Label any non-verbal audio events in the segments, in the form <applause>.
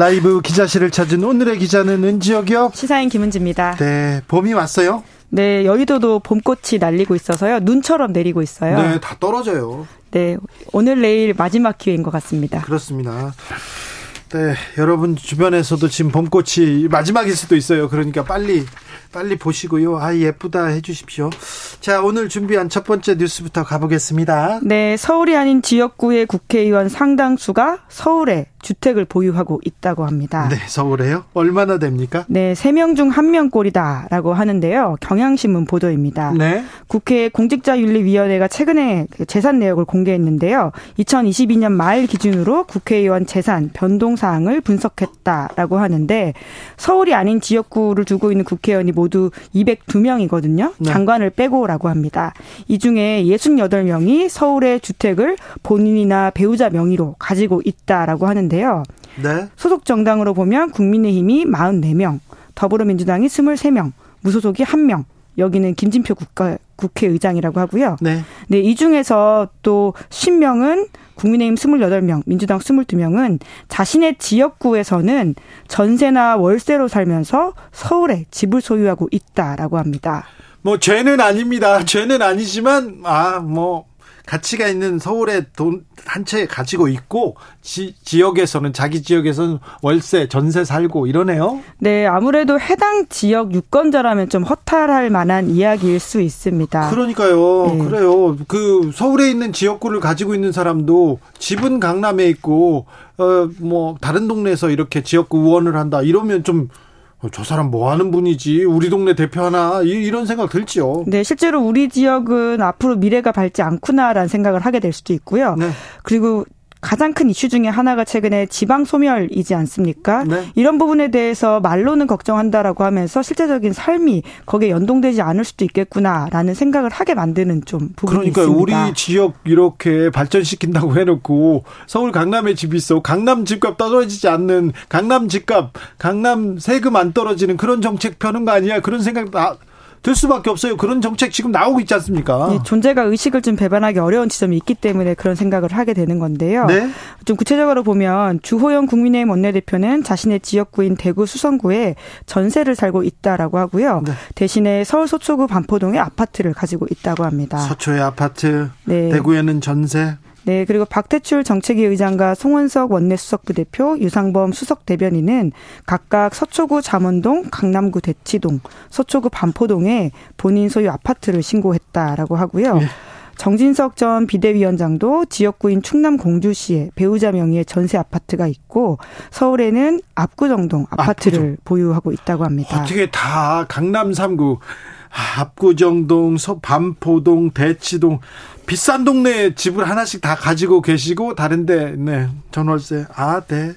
라이브 기자실을 찾은 오늘의 기자는 은지혁이요. 시사인 김은지입니다. 네, 봄이 왔어요. 네, 여의도도 봄꽃이 날리고 있어서요. 눈처럼 내리고 있어요. 네, 다 떨어져요. 네, 오늘 내일 마지막 기회인 것 같습니다. 그렇습니다. 네, 여러분 주변에서도 지금 봄꽃이 마지막일 수도 있어요. 그러니까 빨리 빨리 보시고요. 아, 예쁘다 해 주십시오. 자, 오늘 준비한 첫 번째 뉴스부터 가보겠습니다. 네, 서울이 아닌 지역구의 국회의원 상당수가 서울에 주택을 보유하고 있다고 합니다. 네, 서울에요? 얼마나 됩니까? 네, 3명 중 1명 꼴이다라고 하는데요. 경향신문 보도입니다. 네. 국회 공직자윤리위원회가 최근에 그 재산 내역을 공개했는데요. 2022년 말 기준으로 국회의원 재산 변동 사항을 분석했다라고 하는데 서울이 아닌 지역구를 두고 있는 국회의원이 모두 202명이거든요. 네. 장관을 빼고라고 합니다. 이 중에 68명이 서울의 주택을 본인이나 배우자 명의로 가지고 있다라고 하는데 요. 네. 소속 정당으로 보면 국민의힘이 44명, 더불어민주당이 23명, 무소속이 1명, 여기는 김진표 국가, 국회의장이라고 하고요. 네. 네, 이 중에서 또 10명은 국민의힘 28명, 민주당 22명은 자신의 지역구에서는 전세나 월세로 살면서 서울에 집을 소유하고 있다라고 합니다. 뭐 죄는 아닙니다. 죄는 아니지만 아 뭐 가치가 있는 서울에 돈한 채 가지고 있고 지, 지역에서는 자기 지역에서는 월세 전세 살고 이러네요. 네, 아무래도 해당 지역 유권자라면 좀 허탈할 만한 이야기일 수 있습니다. 그러니까요. 네. 그래요. 그 서울에 있는 지역구를 가지고 있는 사람도 집은 강남에 있고 어 뭐 다른 동네에서 이렇게 지역구 의원을 한다 이러면 좀 저 사람 뭐 하는 분이지? 우리 동네 대표 하나? 이 런 생각 들죠. 네, 실제로 우리 지역은 앞으로 미래가 밝지 않구나라는 생각을 하게 될 수도 있고요. 네. 그리고 가장 큰 이슈 중에 하나가 최근에 지방 소멸이지 않습니까? 네. 이런 부분에 대해서 말로는 걱정한다라고 하면서 실제적인 삶이 거기에 연동되지 않을 수도 있겠구나라는 생각을 하게 만드는 좀 부분이 그러니까 있습니다. 우리 지역 이렇게 발전시킨다고 해놓고 서울 강남에 집 있어 강남 집값 떨어지지 않는 강남 집값 강남 세금 안 떨어지는 그런 정책 펴는 거 아니야 그런 생각 나, 들 수밖에 없어요. 그런 정책 지금 나오고 있지 않습니까? 네, 존재가 의식을 좀 배반하기 어려운 지점이 있기 때문에 그런 생각을 하게 되는 건데요. 네? 좀 구체적으로 보면 주호영 국민의힘 원내대표는 자신의 지역구인 대구 수성구에 전세를 살고 있다라고 하고요. 네. 대신에 서울 서초구 반포동에 아파트를 가지고 있다고 합니다. 서초에 아파트, 네. 대구에는 전세. 네, 그리고 박태출 정책위 의장과 송원석 원내수석부 대표, 유상범 수석 대변인은 각각 서초구 잠원동, 강남구 대치동, 서초구 반포동에 본인 소유 아파트를 신고했다라고 하고요. 네. 정진석 전 비대위원장도 지역구인 충남 공주시에 배우자 명의의 전세 아파트가 있고 서울에는 압구정동 아파트를 압구정. 보유하고 있다고 합니다. 어떻게 다 강남 3구 압구정동, 반포동, 대치동 비싼 동네에 집을 하나씩 다 가지고 계시고 다른데 네 전월세 아 네.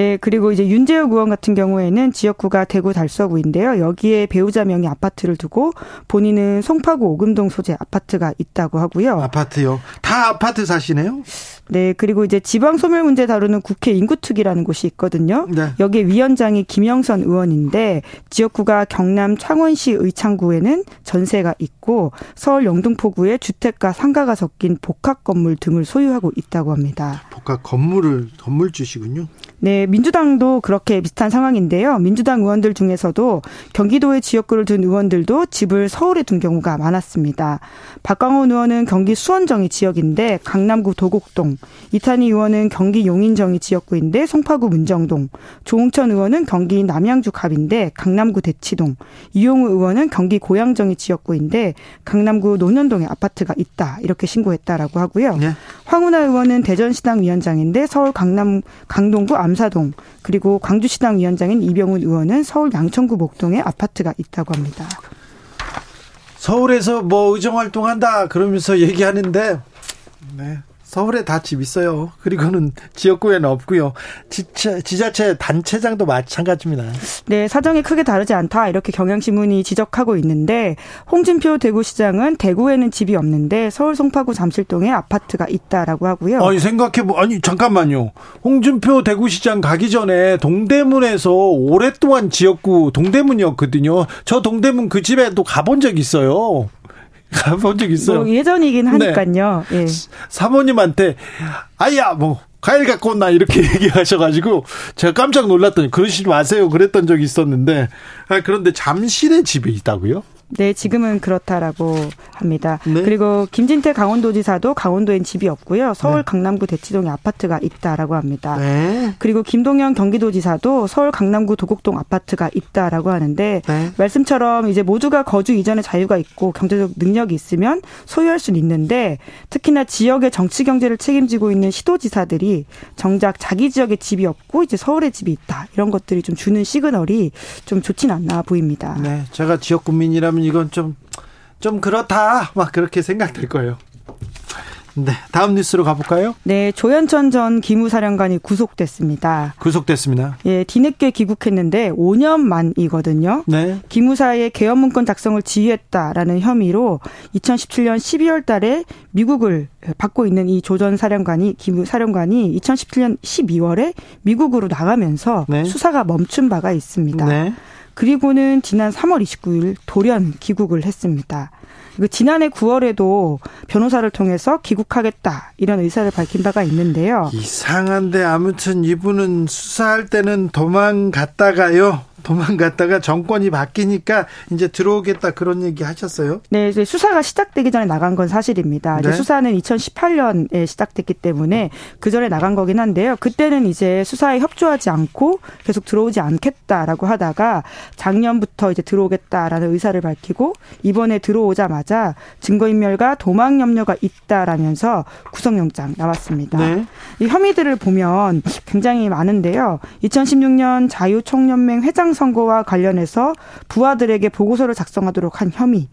네, 그리고 이제 윤재욱 의원 같은 경우에는 지역구가 대구 달서구인데요. 여기에 배우자 명의 아파트를 두고 본인은 송파구 오금동 소재 아파트가 있다고 하고요. 아파트요. 다 아파트 사시네요? 네, 그리고 이제 지방 소멸 문제 다루는 국회 인구특위라는 곳이 있거든요. 네. 여기에 위원장이 김영선 의원인데 지역구가 경남 창원시 의창구에는 전세가 있고 서울 영등포구에 주택과 상가가 섞인 복합 건물 등을 소유하고 있다고 합니다. 복합 건물을 건물 주시군요. 네, 민주당도 그렇게 비슷한 상황인데요. 민주당 의원들 중에서도 경기도의 지역구를 둔 의원들도 집을 서울에 둔 경우가 많았습니다. 박광원 의원은 경기 수원정이 지역인데 강남구 도곡동, 이탄희 의원은 경기 용인정이 지역구인데 송파구 문정동, 조홍천 의원은 경기 남양주 갑인데 강남구 대치동, 이용우 의원은 경기 고양정이 지역구인데 강남구 논현동에 아파트가 있다 이렇게 신고했다라고 하고요. 네. 황운하 의원은 대전시당 위원장인데 서울 강남 강동구 암 사동 그리고 광주시당 위원장인 이병훈 의원은 서울 양천구 목동에 아파트가 있다고 합니다. 서울에서 뭐 의정 활동한다 그러면서 얘기하는데 네. 서울에 다 집 있어요. 그리고는 지역구에는 없고요. 지자, 지자체 단체장도 마찬가지입니다. 네, 사정이 크게 다르지 않다 이렇게 경향신문이 지적하고 있는데 홍준표 대구시장은 대구에는 집이 없는데 서울 송파구 잠실동에 아파트가 있다라고 하고요. 아니 생각해 보 아니 잠깐만요. 홍준표 대구시장 가기 전에 동대문에서 오랫동안 지역구 동대문이었거든요. 저 동대문 그 집에도 가본 적 있어요. <laughs> 가본 적 있어요. 뭐 예전이긴 네. 하니까요. 네. 예. 사모님한테 아야 뭐 과일 갖고 온나 이렇게 <laughs> 얘기하셔가지고 제가 깜짝 놀랐더니 그러시지 마세요 그랬던 적이 있었는데 아, 그런데 잠실에 집에 있다고요? 네, 지금은 그렇다라고 합니다. 네. 그리고 김진태 강원도지사도 강원도엔 집이 없고요. 서울 네. 강남구 대치동에 아파트가 있다라고 합니다. 네. 그리고 김동연 경기도지사도 서울 강남구 도곡동 아파트가 있다라고 하는데 네. 말씀처럼 이제 모두가 거주 이전에 자유가 있고 경제적 능력이 있으면 소유할 수는 있는데 특히나 지역의 정치 경제를 책임지고 있는 시도지사들이 정작 자기 지역에 집이 없고 이제 서울에 집이 있다 이런 것들이 좀 주는 시그널이 좀 좋진 않나 보입니다. 네, 제가 지역 국민이라면 이건 좀, 좀 그렇다. 막 그렇게 생각될 거예요. 네, 다음 뉴스로 가볼까요? 네, 조현천 전 기무사령관이 구속됐습니다. 구속됐습니다. 예, 뒤늦게 귀국했는데 5년 만이거든요. 네. 기무사의 개헌 문건 작성을 지휘했다라는 혐의로 2017년 12월 달에 미국을 받고 있는 이 조전 사령관이 기무 사령관이 2017년 12월에 미국으로 나가면서 네. 수사가 멈춘 바가 있습니다. 네. 그리고는 지난 3월 29일 돌연 귀국을 했습니다. 그 지난해 9월에도 변호사를 통해서 귀국하겠다 이런 의사를 밝힌 바가 있는데요. 이상한데 아무튼 이분은 수사할 때는 도망갔다가요. 도망갔다가 정권이 바뀌니까 이제 들어오겠다 그런 얘기 하셨어요? 네, 이제 수사가 시작되기 전에 나간 건 사실입니다. 네? 수사는 2018년에 시작됐기 때문에 그 전에 나간 거긴 한데요. 그때는 이제 수사에 협조하지 않고 계속 들어오지 않겠다라고 하다가 작년부터 이제 들어오겠다라는 의사를 밝히고 이번에 들어오자마자 증거인멸과 도망 염려가 있다라면서 구속영장 나왔습니다. 네? 이 혐의들을 보면 굉장히 많은데요. 2016년 자유총연맹 회장 선거와 관련해서 부하들에게 보고서를 작성하도록 한 혐의.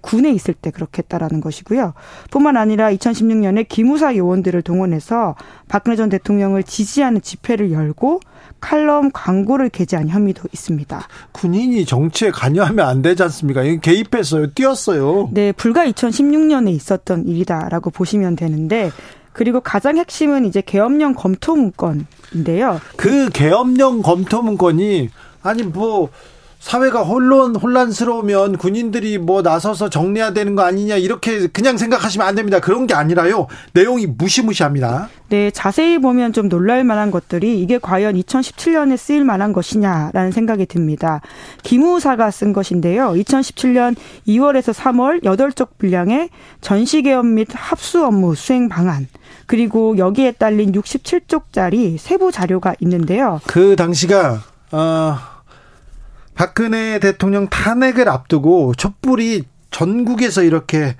군에 있을 때 그렇게 했다라는 것이고요. 뿐만 아니라 2016년에 기무사 요원들을 동원해서 박근혜 전 대통령을 지지하는 집회를 열고 칼럼 광고를 게재한 혐의도 있습니다. 군인이 정치에 관여하면 안 되지 않습니까? 개입했어요. 뛰었어요. 네, 불과 2016년에 있었던 일이다라고 보시면 되는데 그리고 가장 핵심은 이제 계엄령 검토 문건인데요. 그 계엄령 검토 문건이 아니 뭐 사회가 혼란 혼란스러우면 군인들이 뭐 나서서 정리해야 되는 거 아니냐 이렇게 그냥 생각하시면 안 됩니다. 그런 게 아니라요. 내용이 무시무시합니다. 네, 자세히 보면 좀 놀랄 만한 것들이 이게 과연 2017년에 쓰일 만한 것이냐라는 생각이 듭니다. 기무사가 쓴 것인데요. 2017년 2월에서 3월 8쪽 분량의 전시 개업 및 합수 업무 수행 방안 그리고 여기에 딸린 67쪽짜리 세부 자료가 있는데요. 그 당시가 어 박근혜 대통령 탄핵을 앞두고 촛불이 전국에서 이렇게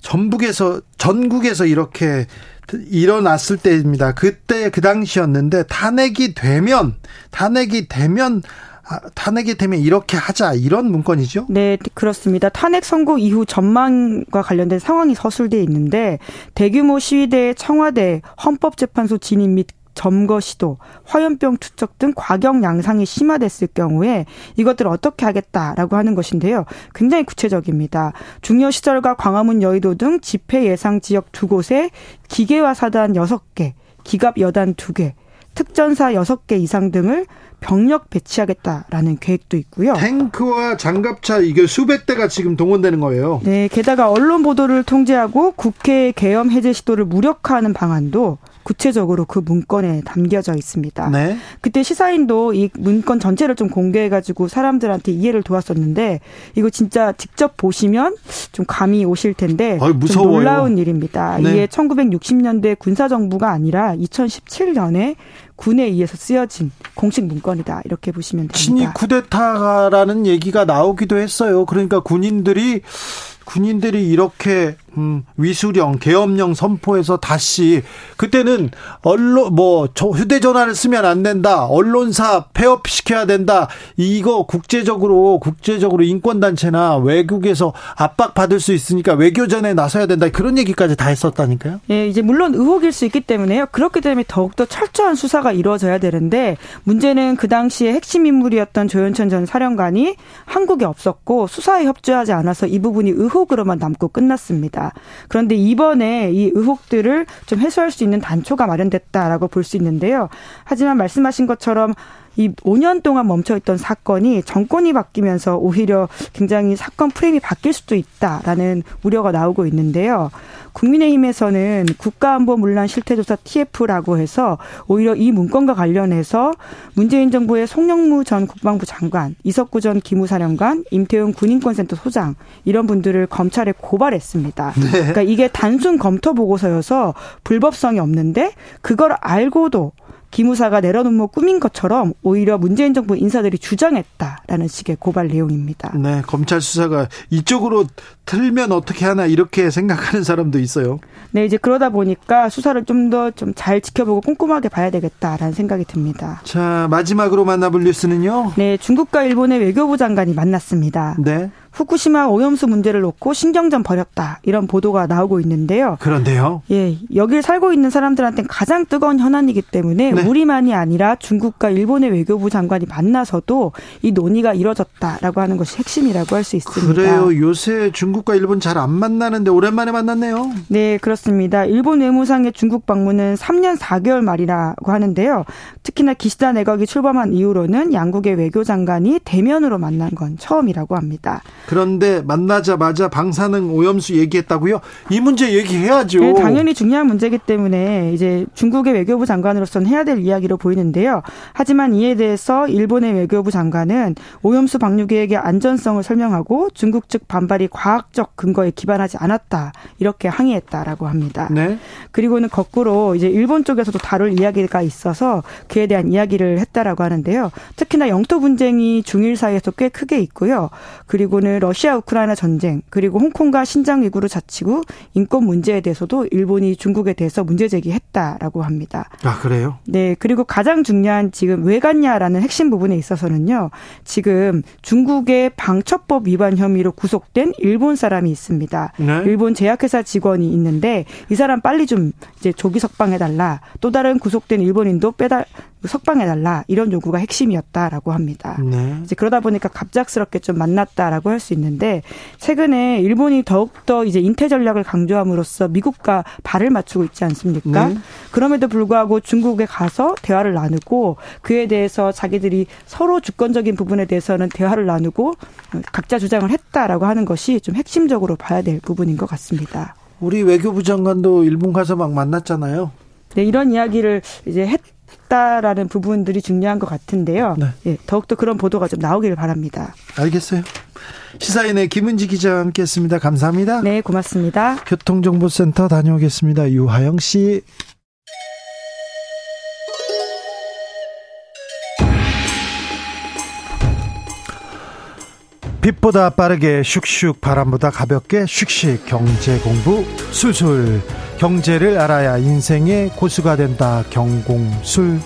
전북에서 전국에서 이렇게 일어났을 때입니다. 그때 그 당시였는데 탄핵이 되면 탄핵이 되면 아, 탄핵이 되면 이렇게 하자 이런 문건이죠? 네, 그렇습니다. 탄핵 선고 이후 전망과 관련된 상황이 서술돼 있는데 대규모 시위대 청와대 헌법재판소 진입 및 점거 시도, 화염병 투척 등 과경 양상이 심화됐을 경우에 이것들을 어떻게 하겠다라고 하는 것인데요. 굉장히 구체적입니다. 중요 시설과 광화문 여의도 등 집회 예상 지역 두 곳에 기계화 사단 여섯 개 기갑 여단 두개 특전사 여섯 개 이상 등을 병력 배치하겠다라는 계획도 있고요. 탱크와 장갑차 이게 수백 대가 지금 동원되는 거예요. 네, 게다가 언론 보도를 통제하고 국회 계엄 해제 시도를 무력화하는 방안도 구체적으로 그 문건에 담겨져 있습니다. 네. 그때 시사인도 이 문건 전체를 좀 공개해가지고 사람들한테 이해를 도왔었는데 이거 진짜 직접 보시면 좀 감이 오실 텐데 아유, 좀 놀라운 일입니다. 네. 이게 1960년대 군사정부가 아니라 2017년에 군에 의해서 쓰여진 공식 문건이다 이렇게 보시면 됩니다. 친이 쿠데타라는 얘기가 나오기도 했어요. 그러니까 군인들이 군인들이 이렇게 음, 위수령, 계엄령 선포해서 다시 그때는 언론 뭐 휴대전화를 쓰면 안 된다, 언론사 폐업 시켜야 된다. 이거 국제적으로 국제적으로 인권 단체나 외국에서 압박 받을 수 있으니까 외교전에 나서야 된다. 그런 얘기까지 다 했었다니까요. 예, 이제 물론 의혹일 수 있기 때문에요. 그렇기 때문에 더욱더 철저한 수사가 이루어져야 되는데 문제는 그 당시에 핵심 인물이었던 조현천 전 사령관이 한국에 없었고 수사에 협조하지 않아서 이 부분이 의혹으로만 남고 끝났습니다. 그런데 이번에 이 의혹들을 좀 해소할 수 있는 단초가 마련됐다라고 볼 수 있는데요. 하지만 말씀하신 것처럼 이 5년 동안 멈춰있던 사건이 정권이 바뀌면서 오히려 굉장히 사건 프레임이 바뀔 수도 있다라는 우려가 나오고 있는데요. 국민의힘에서는 국가안보문란 실태조사 TF라고 해서 오히려 이 문건과 관련해서 문재인 정부의 송영무 전 국방부 장관, 이석구 전 기무사령관, 임태훈 군인권센터 소장 이런 분들을 검찰에 고발했습니다. 네. 그러니까 이게 단순 검토 보고서여서 불법성이 없는데 그걸 알고도 기무사가 내려놓은 꾸민 것처럼 오히려 문재인 정부 인사들이 주장했다라는 식의 고발 내용입니다. 네, 검찰 수사가 이쪽으로 틀면 어떻게 하나 이렇게 생각하는 사람도 있어요. 네, 이제 그러다 보니까 수사를 좀 더 좀 잘 지켜보고 꼼꼼하게 봐야 되겠다라는 생각이 듭니다. 자, 마지막으로 만나볼 뉴스는요. 네, 중국과 일본의 외교부 장관이 만났습니다. 네. 후쿠시마 오염수 문제를 놓고 신경전 벌였다 이런 보도가 나오고 있는데요. 그런데요. 예, 여길 살고 있는 사람들한테는 가장 뜨거운 현안이기 때문에 네. 우리만이 아니라 중국과 일본의 외교부 장관이 만나서도 이 논의가 이뤄졌다라고 하는 것이 핵심이라고 할 수 있습니다. 그래요. 요새 중국과 일본 잘 안 만나는데 오랜만에 만났네요. 네, 그렇습니다. 일본 외무상의 중국 방문은 3년 4개월 말이라고 하는데요. 특히나 기시다 내각이 출범한 이후로는 양국의 외교 장관이 대면으로 만난 건 처음이라고 합니다. 그런데 만나자마자 방사능 오염수 얘기했다고요? 이 문제 얘기해야죠. 네, 당연히 중요한 문제이기 때문에 이제 중국의 외교부 장관으로서는 해야 될 이야기로 보이는데요. 하지만 이에 대해서 일본의 외교부 장관은 오염수 방류 계획의 안전성을 설명하고 중국 측 반발이 과학적 근거에 기반하지 않았다 이렇게 항의했다라고 합니다. 네. 그리고는 거꾸로 이제 일본 쪽에서도 다룰 이야기가 있어서 그에 대한 이야기를 했다라고 하는데요. 특히나 영토 분쟁이 중일 사이에서 꽤 크게 있고요. 그리고는 러시아 우크라이나 전쟁 그리고 홍콩과 신장 위구르 자치구 인권 문제에 대해서도 일본이 중국에 대해서 문제 제기했다라고 합니다. 아 그래요? 네 그리고 가장 중요한 지금 왜 갔냐라는 핵심 부분에 있어서는요. 지금 중국의 방첩법 위반 혐의로 구속된 일본 사람이 있습니다. 네? 일본 제약회사 직원이 있는데 이 사람 빨리 좀 이제 조기 석방해 달라. 또 다른 구속된 일본인도 빼달 석방해달라 이런 요구가 핵심이었다라고 합니다. 네. 이제 그러다 보니까 갑작스럽게 좀 만났다라고 할 수 있는데 최근에 일본이 더욱더 이제 인태 전략을 강조함으로써 미국과 발을 맞추고 있지 않습니까? 네. 그럼에도 불구하고 중국에 가서 대화를 나누고 그에 대해서 자기들이 서로 주권적인 부분에 대해서는 대화를 나누고 각자 주장을 했다라고 하는 것이 좀 핵심적으로 봐야 될 부분인 것 같습니다. 우리 외교부 장관도 일본 가서 막 만났잖아요. 네, 이런 이야기를 이제 했 있다라는 부분들이 중요한 것 같은데요. 네. 예, 더욱더 그런 보도가 좀 나오기를 바랍니다. 알겠어요. 시사인의 김은지 기자와 함께했습니다. 감사합니다. 네, 고맙습니다. 교통정보센터 다녀오겠습니다. 유하영 씨. 빛보다 빠르게 슉슉 바람보다 가볍게 슉슉 경제 공부 술술 경제를 알아야 인생의 고수가 된다 경공술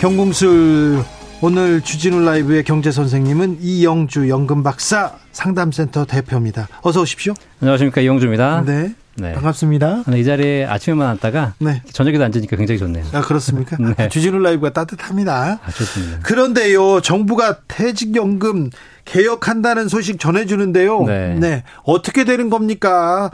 경공술 오늘 주진우 라이브의 경제 선생님은 이영주 연금 박사 상담센터 대표입니다. 어서 오십시오. 안녕하십니까 이영주입니다. 네. 네. 반갑습니다. 이 자리에 아침에만 왔다가 네. 저녁에도 앉으니까 굉장히 좋네요. 아, 그렇습니까? <laughs> 네. 주진우 라이브가 따뜻합니다. 아, 좋습니다. 그런데요, 정부가 퇴직연금 개혁한다는 소식 전해주는데요. 네. 네. 어떻게 되는 겁니까?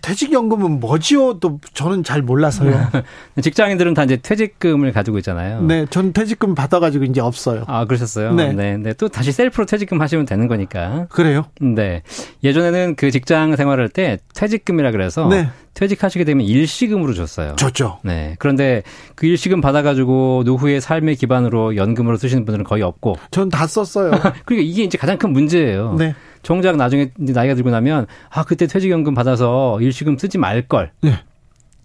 퇴직연금은 뭐지요? 또 저는 잘 몰라서요. <laughs> 직장인들은 다 이제 퇴직금을 가지고 있잖아요. 네, 저는 퇴직금 받아가지고 이제 없어요. 아, 그러셨어요? 네. 네, 네. 또 다시 셀프로 퇴직금 하시면 되는 거니까. 그래요? 네. 예전에는 그 직장 생활할 때 퇴직금이라 그래서 네. 퇴직하시게 되면 일시금으로 줬어요. 줬죠. 네. 그런데 그 일시금 받아가지고 노후의 삶의 기반으로 연금으로 쓰시는 분들은 거의 없고. 전 다 썼어요. <laughs> 그러니까 이게 이제 가장 큰 문제예요. 네. 정작 나중에 나이가 들고 나면 아 그때 퇴직연금 받아서 일시금 쓰지 말 걸. 네.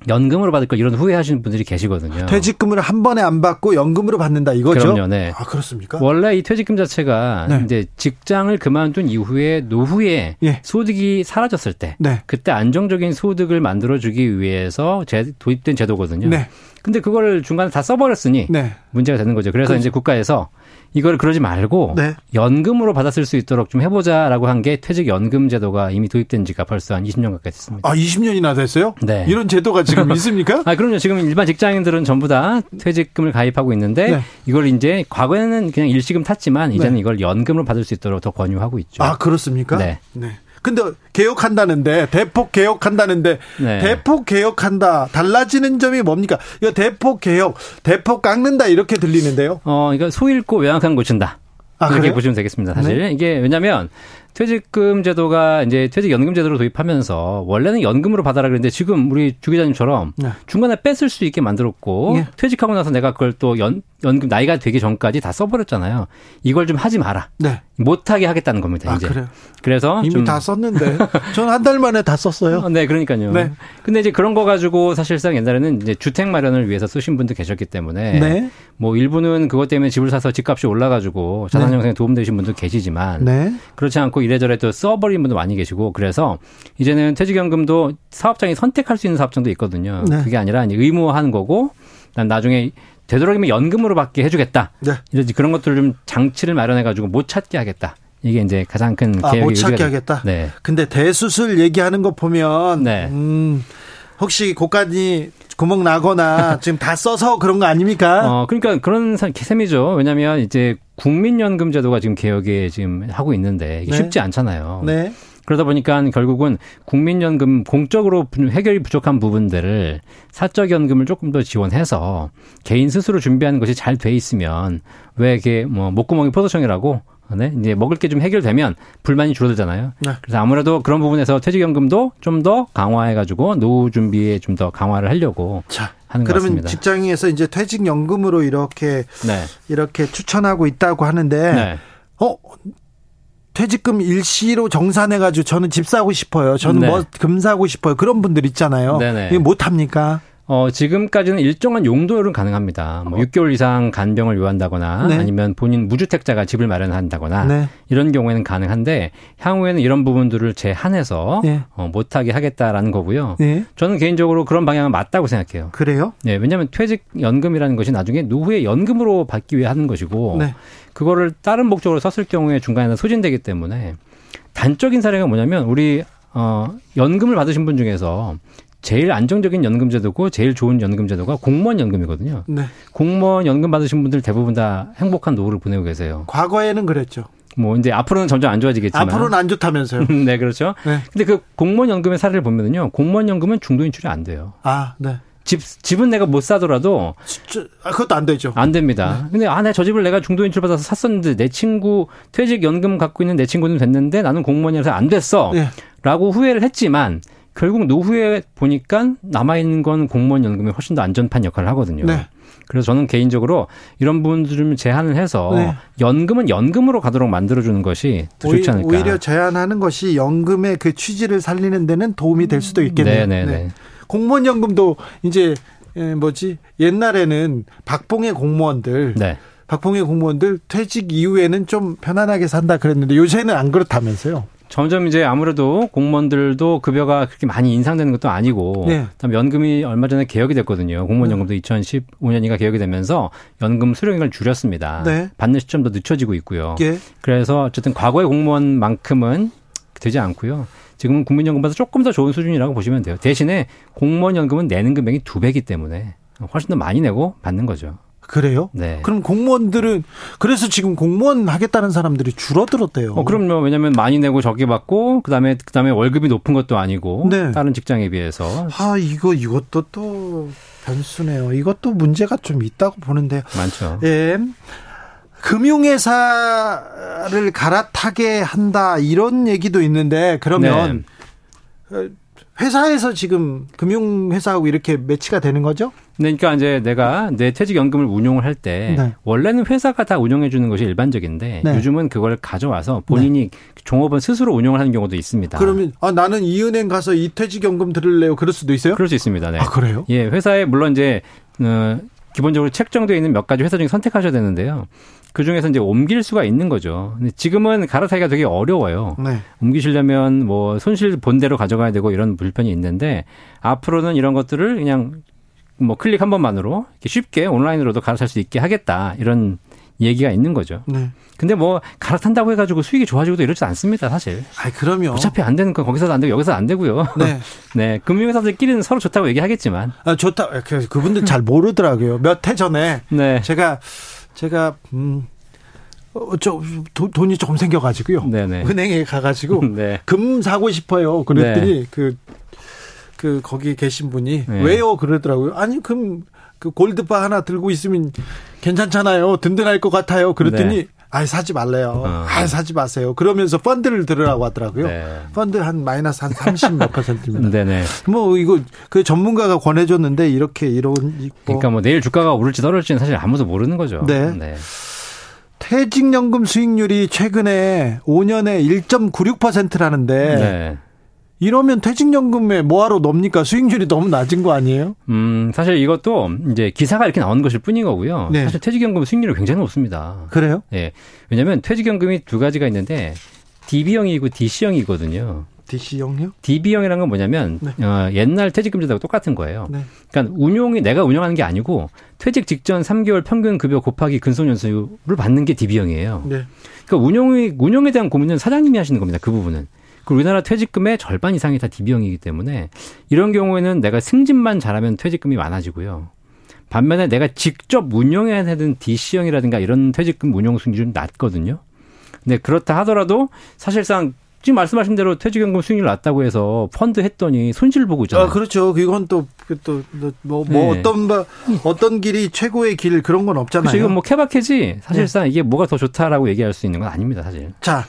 연금으로 받을 걸 이런 후회하시는 분들이 계시거든요. 퇴직금을 한 번에 안 받고 연금으로 받는다 이거죠? 그럼요. 네. 아 그렇습니까? 원래 이 퇴직금 자체가 네. 이제 직장을 그만둔 이후에 노후에 예. 소득이 사라졌을 때 네. 그때 안정적인 소득을 만들어 주기 위해서 제, 도입된 제도거든요. 네. 근데 그거를 중간에 다 써버렸으니 네. 문제가 되는 거죠. 그래서 그... 이제 국가에서 이걸 그러지 말고 네. 연금으로 받았을 수 있도록 좀 해보자라고 한 게 퇴직연금 제도가 이미 도입된 지가 벌써 한 20년 가까이 됐습니다. 아, 20년이나 됐어요? 네. 이런 제도가 지금 <laughs> 있습니까? 아, 그럼요. 지금 일반 직장인들은 전부 다 퇴직금을 가입하고 있는데 네. 이걸 이제 과거에는 그냥 일시금 탔지만 이제는 네. 이걸 연금으로 받을 수 있도록 더 권유하고 있죠. 아, 그렇습니까? 네. 네. 근데 개혁한다는데 대폭 개혁한다는데 네. 대폭 개혁한다 달라지는 점이 뭡니까? 이거 대폭 개혁, 대폭 깎는다 이렇게 들리는데요. 어, 이거 소 잃고 명확한 고친다. 아, 이렇게 그래요? 보시면 되겠습니다. 사실 네? 이게 왜냐하면 퇴직금 제도가 이제 퇴직연금 제도를 도입하면서 원래는 연금으로 받아라 그랬는데 지금 우리 주 기자님처럼 네. 중간에 뺐을 수 있게 만들었고 네. 퇴직하고 나서 내가 그걸 또 연, 연금 나이가 되기 전까지 다 써버렸잖아요. 이걸 좀 하지 마라. 네. 못하게 하겠다는 겁니다. 아, 이제. 그래요? 그래서 이미 다 썼는데 <laughs> 저는 한달 만에 다 썼어요. 어, 네, 그러니까요. 네. 근데 이제 그런 거 가지고 사실상 옛날에는 이제 주택 마련을 위해서 쓰신 분도 계셨기 때문에 네. 뭐 일부는 그것 때문에 집을 사서 집값이 올라가지고 자산 네. 형성에 도움되신 분도 계시지만 네. 그렇지 않고 이래저래 또 써버린 분도 많이 계시고 그래서 이제는 퇴직연금도 사업장이 선택할 수 있는 사업장도 있거든요. 네. 그게 아니라 의무화하는 거고 난 나중에 되도록이면 연금으로 받게 해주겠다. 네. 이런 그런 것들을 좀 장치를 마련해가지고 못 찾게 하겠다. 이게 이제 가장 큰 계획이 아, 못 찾게 하겠다. 네. 근데 대수술 얘기하는 거 보면 네. 음, 혹시 고간이 구멍 나거나 지금 다 써서 그런 거 아닙니까? 어, 그러니까 그런 셈이죠. 왜냐하면 이제 국민연금 제도가 지금 개혁에 지금 하고 있는데 이게 네. 쉽지 않잖아요. 네. 그러다 보니까 결국은 국민연금 공적으로 해결이 부족한 부분들을 사적연금을 조금 더 지원해서 개인 스스로 준비하는 것이 잘 돼 있으면 왜 이게 뭐 목구멍이 포도청이라고 네? 이제 먹을 게 좀 해결되면 불만이 줄어들잖아요. 네. 그래서 아무래도 그런 부분에서 퇴직연금도 좀 더 강화해가지고 노후 준비에 좀 더 강화를 하려고 자, 하는 것 같습니다. 그러면 직장에서 이제 퇴직연금으로 이렇게 네. 이렇게 추천하고 있다고 하는데, 네. 어 퇴직금 일시로 정산해가지고 저는 집 사고 싶어요. 저는 네. 뭐금 사고 싶어요. 그런 분들 있잖아요. 네네. 못 합니까? 어, 지금까지는 일정한 용도율은 가능합니다. 뭐 6개월 어. 이상 간병을 요한다거나 네. 아니면 본인 무주택자가 집을 마련한다거나 네. 이런 경우에는 가능한데 향후에는 이런 부분들을 제한해서 네. 어, 못하게 하겠다라는 거고요. 네. 저는 개인적으로 그런 방향은 맞다고 생각해요. 그래요? 네, 왜냐하면 퇴직연금이라는 것이 나중에 노후에 연금으로 받기 위해 하는 것이고 네. 그거를 다른 목적으로 썼을 경우에 중간에 소진되기 때문에 단적인 사례가 뭐냐면 우리 어, 연금을 받으신 분 중에서 제일 안정적인 연금 제도고 제일 좋은 연금 제도가 공무원 연금이거든요. 네. 공무원 연금 받으신 분들 대부분 다 행복한 노후를 보내고 계세요. 과거에는 그랬죠. 뭐 이제 앞으로는 점점 안 좋아지겠지만 앞으로는 안 좋다면서요. <laughs> 네, 그렇죠. 네. 근데 그 공무원 연금의 사례를 보면은요. 공무원 연금은 중도 인출이 안 돼요. 아, 네. 집 집은 내가 못 사더라도 아, 그것도 안 되죠. 안 됩니다. 네. 근데 아, 내 저 집을 내가 중도 인출 받아서 샀었는데 내 친구 퇴직 연금 갖고 있는 내 친구는 됐는데 나는 공무원이라서 안 됐어. 네. 라고 후회를 했지만 결국 노후에 보니까 남아있는 건 공무원 연금이 훨씬 더 안전판 역할을 하거든요. 네. 그래서 저는 개인적으로 이런 부분들 좀 제한을 해서 네. 연금은 연금으로 가도록 만들어주는 것이 더 좋지 않을까. 오히려 제한하는 것이 연금의 그 취지를 살리는 데는 도움이 될 수도 있겠네요. 네네네. 네. 공무원 연금도 이제 뭐지 옛날에는 박봉의 공무원들 네. 박봉의 공무원들 퇴직 이후에는 좀 편안하게 산다 그랬는데 요새는 안 그렇다면서요? 점점 이제 아무래도 공무원들도 급여가 그렇게 많이 인상되는 것도 아니고 네. 그다음 연금이 얼마 전에 개혁이 됐거든요. 공무원 네. 연금도 2015년인가 개혁이 되면서 연금 수령액을 줄였습니다. 네. 받는 시점도 늦춰지고 있고요. 예. 그래서 어쨌든 과거의 공무원만큼은 되지 않고요. 지금은 국민연금보다 조금 더 좋은 수준이라고 보시면 돼요. 대신에 공무원 연금은 내는 금액이 두 배기 때문에 훨씬 더 많이 내고 받는 거죠. 그래요? 네. 그럼 공무원들은 그래서 지금 공무원 하겠다는 사람들이 줄어들었대요. 어, 그럼요. 왜냐하면 많이 내고 적게 받고 그다음에 그다음에 월급이 높은 것도 아니고 네. 다른 직장에 비해서. 아 이거 이것도 또 변수네요. 이것도 문제가 좀 있다고 보는데요. 많죠. 예. 금융회사를 갈아타게 한다 이런 얘기도 있는데 그러면 네. 회사에서 지금 금융회사하고 이렇게 매치가 되는 거죠? 네, 그러니까 이제 내가 내 퇴직연금을 운용을 할때 네. 원래는 회사가 다 운영해 주는 것이 일반적인데 네. 요즘은 그걸 가져와서 본인이 네. 종업원 스스로 운영을 하는 경우도 있습니다. 그러면 아 나는 이 은행 가서 이 퇴직연금 들을래요. 그럴 수도 있어요? 그럴 수 있습니다. 네. 아 그래요? 예, 회사에 물론 이제 어, 기본적으로 책정되어 있는 몇 가지 회사 중에 선택하셔야 되는데요. 그 중에서 이제 옮길 수가 있는 거죠. 근데 지금은 갈아타기가 되게 어려워요. 네. 옮기시려면 뭐 손실 본대로 가져가야 되고 이런 불편이 있는데 앞으로는 이런 것들을 그냥 뭐 클릭 한 번만으로 쉽게 온라인으로도 갈아탈 수 있게 하겠다 이런 얘기가 있는 거죠. 네. 근데 뭐 갈아탄다고 해가지고 수익이 좋아지고도 이러지 않습니다, 사실. 아, 그럼요. 어차피 안 되는 건 거기서도 안 되고 여기서 안 되고요. 네. <laughs> 네. 금융회사들끼리는 서로 좋다고 얘기하겠지만. 아, 좋다. 그, 그분들 잘 모르더라고요. 몇 해 전에. 네. 제가 제가 음. 어, 저 도, 돈이 조금 생겨가지고요. 네네. 은행에 가가지고 <laughs> 네. 금 사고 싶어요. 그랬더니 네. 그, 그 거기 계신 분이 네. 왜요 그러더라고요. 아니 금 그 골드바 하나 들고 있으면 괜찮잖아요. 든든할 것 같아요. 그랬더니 네. 아 사지 말래요. 어. 아 사지 마세요. 그러면서 펀드를 들으라고 하더라고요. 네. 펀드 한 마이너스 한 30 몇 퍼센트입니다. <laughs> 네네. 뭐 이거 그 전문가가 권해줬는데 이렇게 이런 뭐. 그러니까 뭐 내일 주가가 오를지 떨어질지는 사실 아무도 모르는 거죠. 네. 네. 퇴직연금 수익률이 최근에 5년에 1.96%라는데 네. 이러면 퇴직연금에 뭐하러 넣습니까? 수익률이 너무 낮은 거 아니에요? 음, 사실 이것도 이제 기사가 이렇게 나오는 것일 뿐인 거고요. 네. 사실 퇴직연금 수익률이 굉장히 높습니다. 그래요? 예. 네. 왜냐하면 퇴직연금이 두 가지가 있는데 DB형이고 DC형이거든요. DC형이요? DB형이라는 건 뭐냐면 네. 어, 옛날 퇴직금제도하고 똑같은 거예요. 네. 그러니까 운용이 내가 운영하는 게 아니고 퇴직 직전 3개월 평균 급여 곱하기 근속연수를 받는 게 DB형이에요. 네. 그러니까 운용이 운용에 대한 고민은 사장님이 하시는 겁니다. 그 부분은. 그 우리나라 퇴직금의 절반 이상이 다 DB형이기 때문에 이런 경우에는 내가 승진만 잘하면 퇴직금이 많아지고요. 반면에 내가 직접 운영해야 되는 DC형이라든가 이런 퇴직금 운용 수익률이 좀 낮거든요. 네, 그렇다 하더라도 사실상 지금 말씀하신 대로 퇴직연금 수익률 낮다고 해서 펀드 했더니 손실 보고 있잖아요. 아, 그렇죠. 그건 또, 또, 뭐, 뭐, 네. 어떤, 어떤 길이 최고의 길 그런 건 없잖아요. 그렇죠. 이건 뭐 케바케지 사실상 네. 이게 뭐가 더 좋다라고 얘기할 수 있는 건 아닙니다, 사실. 자,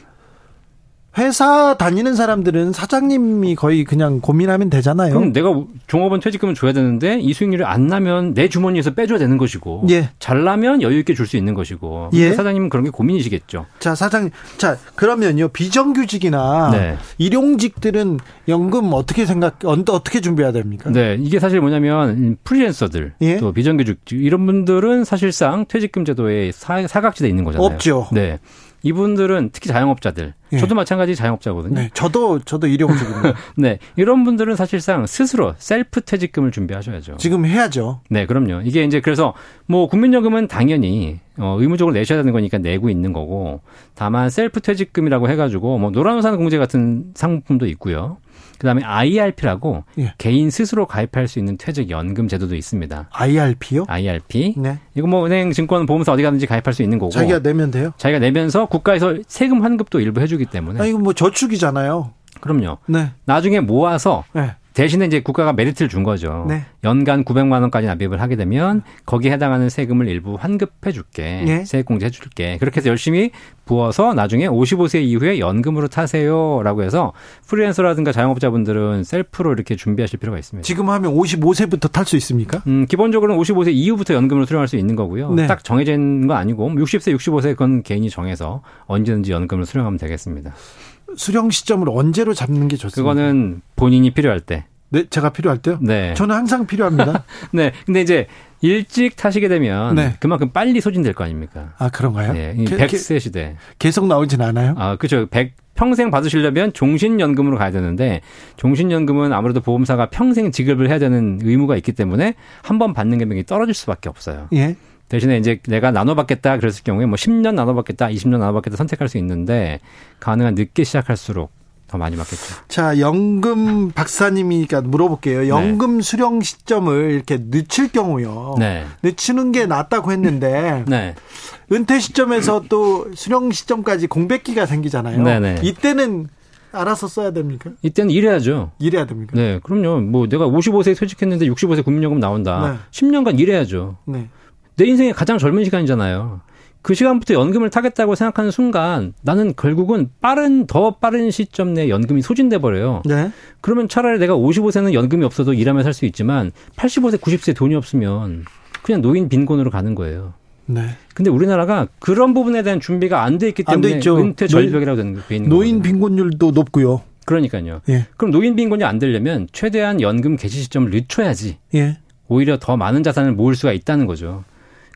회사 다니는 사람들은 사장님이 거의 그냥 고민하면 되잖아요. 그럼 내가 종업원 퇴직금을 줘야 되는데 이 수익률이 안 나면 내 주머니에서 빼줘야 되는 것이고, 예. 잘 나면 여유 있게 줄 수 있는 것이고, 예. 사장님은 그런 게 고민이시겠죠. 자 사장님, 자 그러면요 비정규직이나 네. 일용직들은 연금 어떻게 생각, 어떻게 준비해야 됩니까? 네, 이게 사실 뭐냐면 프리랜서들 예? 또 비정규직 이런 분들은 사실상 퇴직금 제도에 사, 사각지대 있는 거잖아요. 없죠. 네. 이분들은 특히 자영업자들, 예. 저도 마찬가지 자영업자거든요. 네, 저도 저도 일용직입니다. <laughs> 네, 이런 분들은 사실상 스스로 셀프 퇴직금을 준비하셔야죠. 지금 해야죠. 네, 그럼요. 이게 이제 그래서 뭐 국민연금은 당연히 어, 의무적으로 내셔야 되는 거니까 내고 있는 거고, 다만 셀프 퇴직금이라고 해가지고 뭐 노란우산 공제 같은 상품도 있고요. 그다음에 IRP라고 예. 개인 스스로 가입할 수 있는 퇴직 연금 제도도 있습니다. IRP요? IRP. 네. 이거 뭐 은행, 증권, 보험사 어디 가든지 가입할 수 있는 거고. 자기가 내면 돼요? 자기가 내면서 국가에서 세금 환급도 일부 해주기 때문에. 아 이거 뭐 저축이잖아요. 그럼요. 네. 나중에 모아서 네. 대신에 이제 국가가 메리트를 준 거죠. 네. 연간 900만 원까지 납입을 하게 되면 거기에 해당하는 세금을 일부 환급해 줄게. 네. 세액공제 해 줄게. 그렇게 해서 열심히 부어서 나중에 55세 이후에 연금으로 타세요라고 해서 프리랜서라든가 자영업자분들은 셀프로 이렇게 준비하실 필요가 있습니다. 지금 하면 55세부터 탈 수 있습니까? 음, 기본적으로는 55세 이후부터 연금으로 수령할 수 있는 거고요. 네. 딱 있는 건 아니고 60세, 65세 그건 개인이 정해서 언제든지 연금을 수령하면 되겠습니다. 수령 시점을 언제로 잡는 게 좋습니까? 그거는 본인이 필요할 때. 네, 제가 필요할 때요? 네. 저는 항상 필요합니다. <laughs> 네. 근데 이제 일찍 타시게 되면 네. 그만큼 빨리 소진될 거 아닙니까? 아, 그런가요? 네. 100세 시대. 계속 나오진 않아요? 아, 그렇죠. 100 평생 받으시려면 종신연금으로 가야 되는데 종신연금은 아무래도 보험사가 평생 지급을 해야 되는 의무가 있기 때문에 한 번 받는 금액이 떨어질 수밖에 없어요. 예. 대신에 이제 내가 나눠받겠다 그랬을 경우에 뭐 10년 나눠받겠다, 20년 나눠받겠다 선택할 수 있는데 가능한 늦게 시작할수록 더 많이 맞겠죠. 자, 연금 박사님이니까 물어볼게요. 네. 연금 네. 수령 시점을 이렇게 늦출 경우요. 네. 늦추는 게 낫다고 했는데 <laughs> 네. 은퇴 시점에서 또 수령 시점까지 공백기가 생기잖아요. 네네. 네. 이때는 알아서 써야 됩니까? 이때는 일해야죠. 일해야 됩니까? 네, 그럼요. 뭐 내가 55세에 퇴직했는데 65세 국민연금 나온다. 네. 10년간 일해야죠. 네. 내 인생의 가장 젊은 시간이잖아요. 그 시간부터 연금을 타겠다고 생각하는 순간 나는 결국은 빠른 더 빠른 시점 내에 연금이 소진돼 버려요. 네. 그러면 차라리 내가 55세는 연금이 없어도 일하며 살 수 있지만 85세, 90세 돈이 없으면 그냥 노인 빈곤으로 가는 거예요. 네. 근데 우리나라가 그런 부분에 대한 준비가 안 돼 있기 때문에 안 은퇴 절벽이라고 되는 거예요. 노인 빈곤율도 높고요. 그러니까요. 예. 그럼 노인 빈곤이 안 되려면 최대한 연금 개시 시점을 늦춰야지. 예. 오히려 더 많은 자산을 모을 수가 있다는 거죠.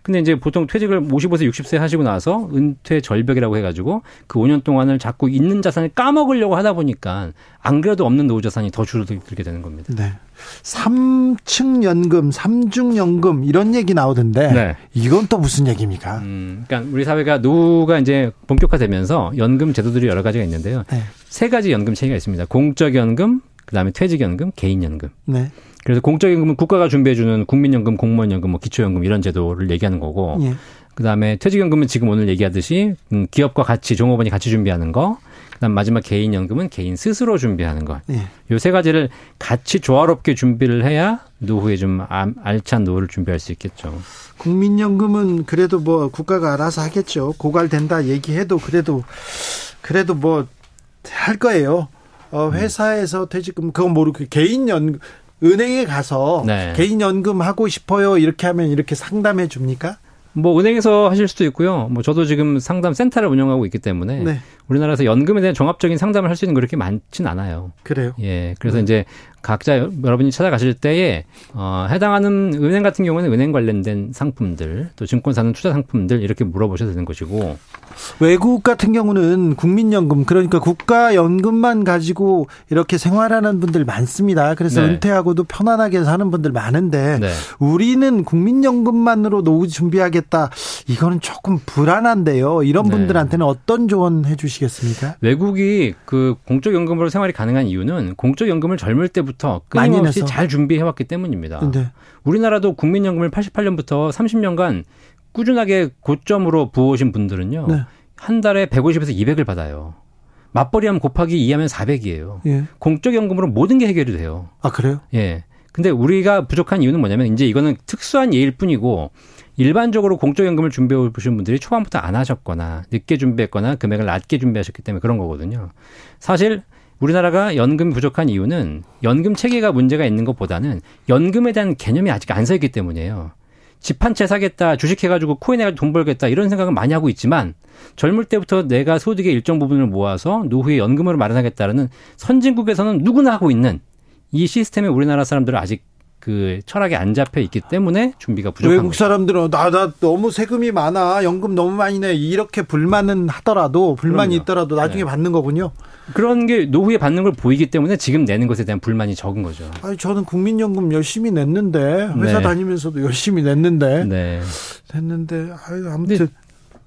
근데 이제 보통 퇴직을 55세, 60세 하시고 나서 은퇴 절벽이라고 해가지고 그 5년 동안을 자꾸 있는 자산을 까먹으려고 하다 보니까 안 그래도 없는 노후 자산이 더 줄어들게 되는 겁니다. 네. 3층 연금, 3중 연금 이런 얘기 나오던데 네. 이건 또 무슨 얘기입니까? 음, 그러니까 우리 사회가 노후가 이제 본격화되면서 연금 제도들이 여러 가지가 있는데요. 네. 세 가지 연금 체계가 있습니다. 공적 연금, 그다음에 퇴직연금, 개인연금. 네. 그래서 공적연금은 국가가 준비해주는 국민연금, 공무원연금, 뭐 기초연금 이런 제도를 얘기하는 거고, 예. 그다음에 퇴직연금은 지금 오늘 얘기하듯이 음, 기업과 같이 종업원이 같이 준비하는 거, 그다음 마지막 개인연금은 개인 스스로 준비하는 것. 예. 요세 가지를 같이 조화롭게 준비를 해야 노후에 좀 알찬 노후를 준비할 수 있겠죠. 국민연금은 그래도 뭐 국가가 알아서 하겠죠. 고갈된다 얘기해도 그래도 그래도 뭐 할 거예요. 어, 회사에서 퇴직금 그건 모르고 개인 연 은행에 가서 네. 개인 연금 하고 싶어요 이렇게 하면 이렇게 상담해 줍니까? 뭐 은행에서 하실 수도 있고요. 뭐 저도 지금 상담 센터를 운영하고 있기 때문에 네. 우리나라에서 연금에 대한 종합적인 상담을 할 수 있는 게 그렇게 많진 않아요. 그래요? 예. 그래서 네. 이제 각자 여러분이 찾아가실 때에 어, 해당하는 은행 같은 경우는 은행 관련된 상품들, 또 증권사는 투자 상품들 이렇게 물어보셔도 되는 것이고 외국 같은 경우는 국민연금 그러니까 국가연금만 가지고 이렇게 생활하는 분들 많습니다. 그래서 네. 은퇴하고도 편안하게 사는 분들 많은데 네. 우리는 국민연금만으로 노후 준비하겠다. 이거는 조금 불안한데요. 이런 네. 분들한테는 어떤 조언 해주시겠습니까? 외국이 그 공적연금으로 생활이 가능한 이유는 공적연금을 젊을 때 부터 끊임없이 잘 준비해왔기 때문입니다. 네. 우리나라도 국민연금을 88년부터 30년간 꾸준하게 고점으로 부어오신 분들은요. 네. 한 달에 150에서 200을 받아요. 맞벌이하면 곱하기 2하면 400이에요. 예. 공적연금으로 모든 게 해결이 돼요. 아, 그래요? 예. 근데 우리가 부족한 이유는 뭐냐면 이제 이거는 특수한 예일 뿐이고 일반적으로 공적연금을 준비해 보신 분들이 초반부터 안 하셨거나 늦게 준비했거나 금액을 낮게 준비하셨기 때문에 그런 거거든요. 사실 우리나라가 연금 부족한 이유는 연금 체계가 문제가 있는 것보다는 연금에 대한 개념이 아직 안 서 있기 때문이에요. 집 한 채 사겠다, 주식 해가지고 코인 해가지고 돈 벌겠다 이런 생각은 많이 하고 있지만 젊을 때부터 내가 소득의 일정 부분을 모아서 노후에 연금을 마련하겠다라는 선진국에서는 누구나 하고 있는 이 시스템에 우리나라 사람들은 아직 그 철학에 안 잡혀 있기 때문에 준비가 부족한 외국 사람들은 나, 나 너무 세금이 많아 연금 너무 많이 내 이렇게 불만은 하더라도 불만이 그럼요. 있더라도 나중에 네. 받는 거군요. 그런 게 노후에 받는 걸 보이기 때문에 지금 내는 것에 대한 불만이 적은 거죠. 아니 저는 국민연금 열심히 냈는데 회사 네. 다니면서도 열심히 냈는데 네. 냈는데 아유 아무튼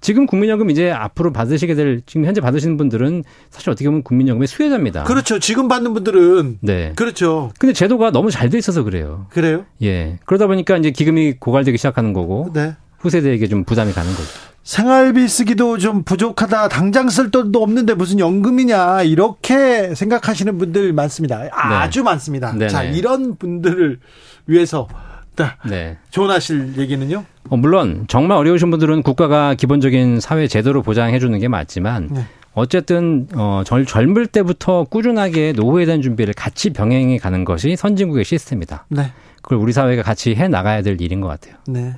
지금 국민연금 이제 앞으로 받으시게 될 지금 현재 받으시는 분들은 사실 어떻게 보면 국민연금의 수혜자입니다. 그렇죠. 지금 받는 분들은 네. 그렇죠. 근데 제도가 너무 잘 돼 있어서 그래요. 그래요? 예. 그러다 보니까 이제 기금이 고갈되기 시작하는 거고 네. 후세대에게 좀 부담이 가는 거죠. 생활비 쓰기도 좀 부족하다. 당장 쓸 돈도 없는데 무슨 연금이냐. 이렇게 생각하시는 분들 많습니다. 네. 아주 네. 많습니다. 네네. 자, 이런 분들을 위해서 네. 조언하실 얘기는요? 어, 물론 정말 어려우신 분들은 국가가 기본적인 사회 제도를 보장해 주는 게 맞지만 네. 어쨌든 어 젊, 젊을 때부터 꾸준하게 노후에 대한 준비를 같이 병행해 가는 것이 선진국의 시스템이다. 네. 그걸 우리 사회가 같이 해 나가야 될 일인 것 같아요. 네.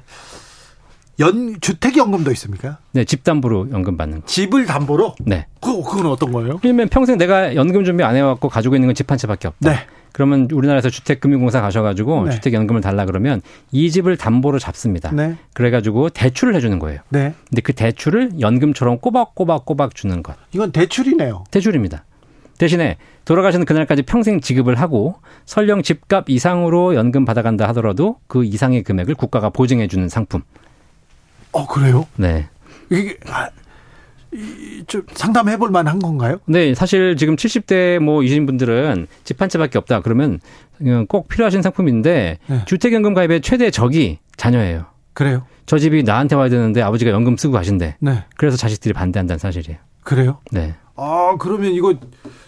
연 주택 연금도 있습니까? 네, 집 담보로 연금 받는 거. 집을 담보로? 네. 그 그건 어떤 거예요? 그러면 평생 내가 연금 준비 안 해왔고 가지고 있는 건 집 한 채밖에 없다. 네. 그러면 우리나라에서 주택금융공사 가셔가지고 네. 주택연금을 달라 그러면 이 집을 담보로 잡습니다. 네. 그래가지고 대출을 해주는 거예요. 네. 근데 그 대출을 연금처럼 꼬박꼬박꼬박 주는 것. 이건 대출이네요. 대출입니다. 대신에 돌아가시는 그날까지 평생 지급을 하고 설령 집값 이상으로 연금 받아간다 하더라도 그 이상의 금액을 국가가 보증해 주는 상품. 어 그래요? 네. 이게 아, 좀 상담해 볼 만한 건가요? 네, 사실 지금 70대 뭐 이신 분들은 집 한 채밖에 없다. 그러면 꼭 필요하신 상품인데 네. 주택연금 가입의 최대 적이 자녀예요. 그래요? 저 집이 나한테 와야 되는데 아버지가 연금 쓰고 가신대. 네. 그래서 자식들이 반대한다는 사실이에요. 그래요? 네. 아, 그러면 이거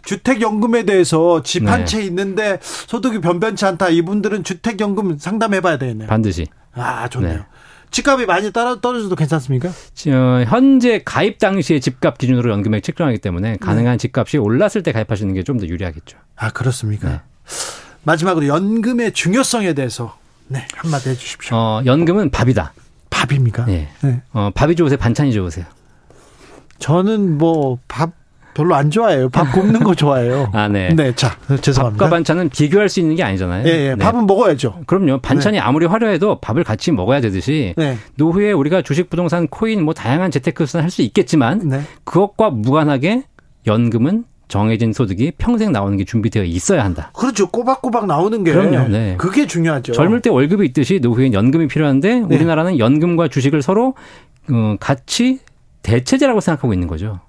주택연금에 대해서 집 한채 네. 있는데 소득이 변변치 않다. 이분들은 주택연금 상담해 봐야 되겠네요. 반드시. 아, 좋네요. 네. 집값이 많이 따라 떨어져도 괜찮습니까? 어, 현재 가입 당시의 집값 기준으로 연금액 책정하기 때문에 가능한 네. 집값이 올랐을 때 가입하시는 게 좀 더 유리하겠죠. 아 그렇습니까? 네. 마지막으로 연금의 중요성에 대해서 네 한마디 해주십시오. 어, 연금은 밥이다. 밥입니까? 네. 네. 어, 밥이 좋으세요? 반찬이 좋으세요? 저는 뭐 밥 별로 안 좋아해요. 밥 굽는 거 좋아해요. <laughs> 아, 네. 네, 자, 죄송합니다. 밥과 반찬은 비교할 수 있는 게 아니잖아요. 예, 예. 네. 밥은 먹어야죠. 그럼요. 반찬이 네. 아무리 화려해도 밥을 같이 먹어야 되듯이 네. 노후에 우리가 주식, 부동산, 코인 뭐 다양한 재테크 수단 할수 있겠지만 네. 그것과 무관하게 연금은 정해진 소득이 평생 나오는 게 준비되어 있어야 한다. 그렇죠. 꼬박꼬박 나오는 게 그럼요. 네. 그게 중요하죠. 젊을 때 월급이 있듯이 노후엔 연금이 필요한데 네. 우리나라는 연금과 주식을 서로 어, 같이 대체제라고 생각하고 있는 거죠.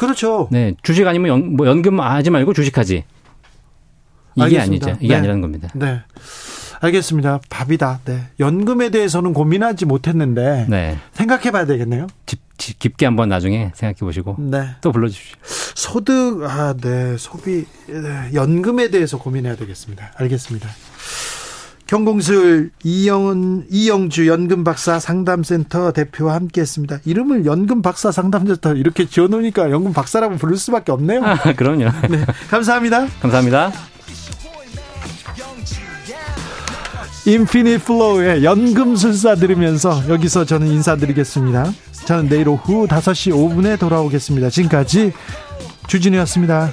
그렇죠. 네, 주식 아니면 연, 뭐 연금 하지 말고 주식하지. 이게 알겠습니다. 아니죠. 이게 네. 아니라는 겁니다. 네. 알겠습니다. 밥이다. 네. 연금에 대해서는 고민하지 못했는데 네. 생각해 봐야 되겠네요. 집, 집, 깊게 한번 나중에 생각해 보시고 네. 또 불러 주십시오. 소득 아, 네. 소비 네. 연금에 대해서 고민해야 되겠습니다. 알겠습니다. 경공술 이영은 이영주 연금 박사 상담센터 대표와 함께했습니다. 이름을 연금 박사 상담센터 이렇게 지어놓으니까 연금 박사라고 부를 수밖에 없네요. 아, 그럼요. <laughs> 네, 감사합니다. 감사합니다. 인피니 플로우의 연금술사 들으면서 여기서 저는 인사드리겠습니다. 저는 내일 오후 5시 5분에 돌아오겠습니다. 지금까지 주진우였습니다.